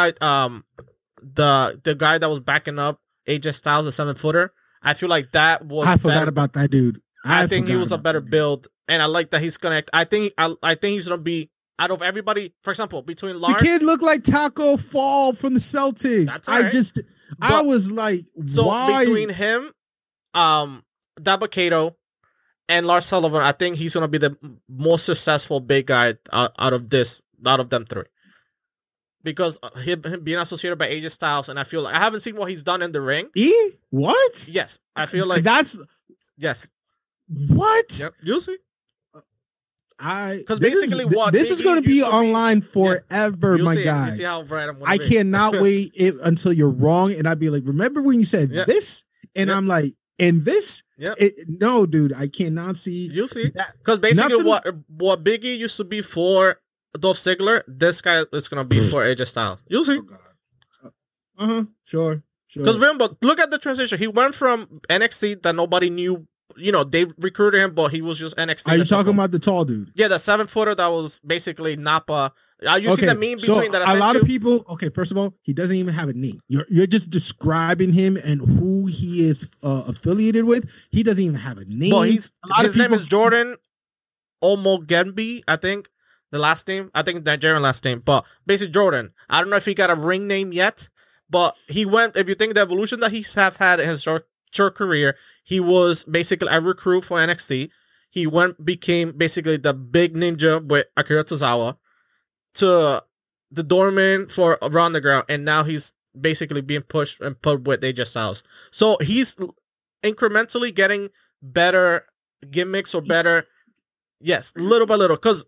I, um, the the guy that was backing up AJ Styles, the seven footer. I feel like that was. I forgot better. about that dude. I, think he was a better build, and I like that he's gonna. I think I, I think he's gonna be out of everybody. For example, between The kid looked like Tacko Fall from the Celtics. That's I just, I was like, So why? between him, um, Dabba-Kato, and Lars Sullivan, I think he's gonna be the most successful big guy out, out of this, out of them three. Because uh, him, him being associated by AJ Styles, and I feel like I haven't seen what he's done in the ring. E? What? Yes, I feel like that's yes. what? Yep, you'll see. I because basically th- what this is going to be online forever, You'll my see. guy. You see how right I'm I be. cannot wait it, until you're wrong, and I'd be like, "Remember when you said Yeah. this?" And Yep. I'm like, "And this?" Yep. It, no, dude, I cannot see. You'll see. Because basically, Nothing- what what Biggie used to be for Dolph Ziggler, this guy is gonna be for AJ Styles. You'll see. Uh huh. Sure. Sure. Because remember, look at the transition. He went from NXT that nobody knew. You know, they recruited him, but he was just NXT. Are you talking showed- about the tall dude? Yeah, the seven footer that was basically Napa. Uh, you see the meme so between that I a sent lot you? of people. Okay, first of all, he doesn't even have a name. You're you're just describing him and who he is uh, affiliated with. He doesn't even have a name. well, he's a lot his of people, name is Jordan Omogbehin, I think. The last name, I think Nigerian last name, but basically Jordan. I don't know if he got a ring name yet, but he went. If you think the evolution that he's have had in his short, short career, he was basically a recruit for NXT. He went became basically the big ninja with Akira Tozawa to the doorman for Raw Underground, and now he's basically being pushed and put with AJ Styles. So he's incrementally getting better gimmicks or better, yes, little by little. Because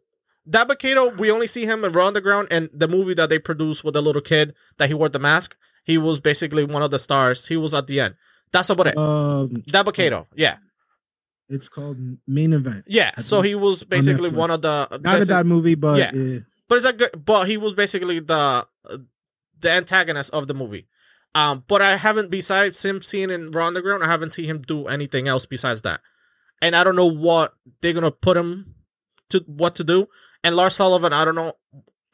Dabba-Kato, we only see him Raw Underground and the movie that they produced with the little kid that he wore the mask. He was basically one of the stars. He was at the end. That's about it. Um, Dabba-Kato, yeah, it's called Main Event. yeah. I So he was basically Netflix. one of the. Not basic- a bad movie, but Yeah. uh, but it's a good. But he was basically the the antagonist of the movie. Um, but I haven't besides him seeing in Raw Underground, I haven't seen him do anything else besides that. And I don't know what they're gonna put him to what to do. And Lars Sullivan, I don't know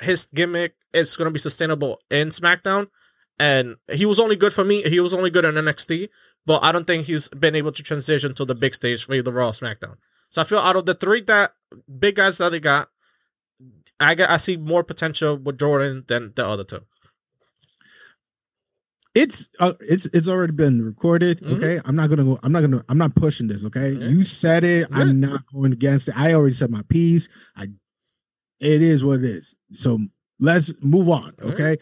his gimmick is gonna be sustainable in SmackDown. And he was only good for me. He was only good in NXT, but I don't think he's been able to transition to the big stage for the Raw SmackDown. So I feel out of the three that big guys that they got, I got I see more potential with Jordan than the other two. it's uh, it's it's already been recorded. Mhm. Okay, I'm not gonna go. I'm not gonna. I'm not pushing this. Okay, Yeah. you said it. Yeah. I'm not going against it. I already said my piece. I. It is what it is. So let's move on. All Okay.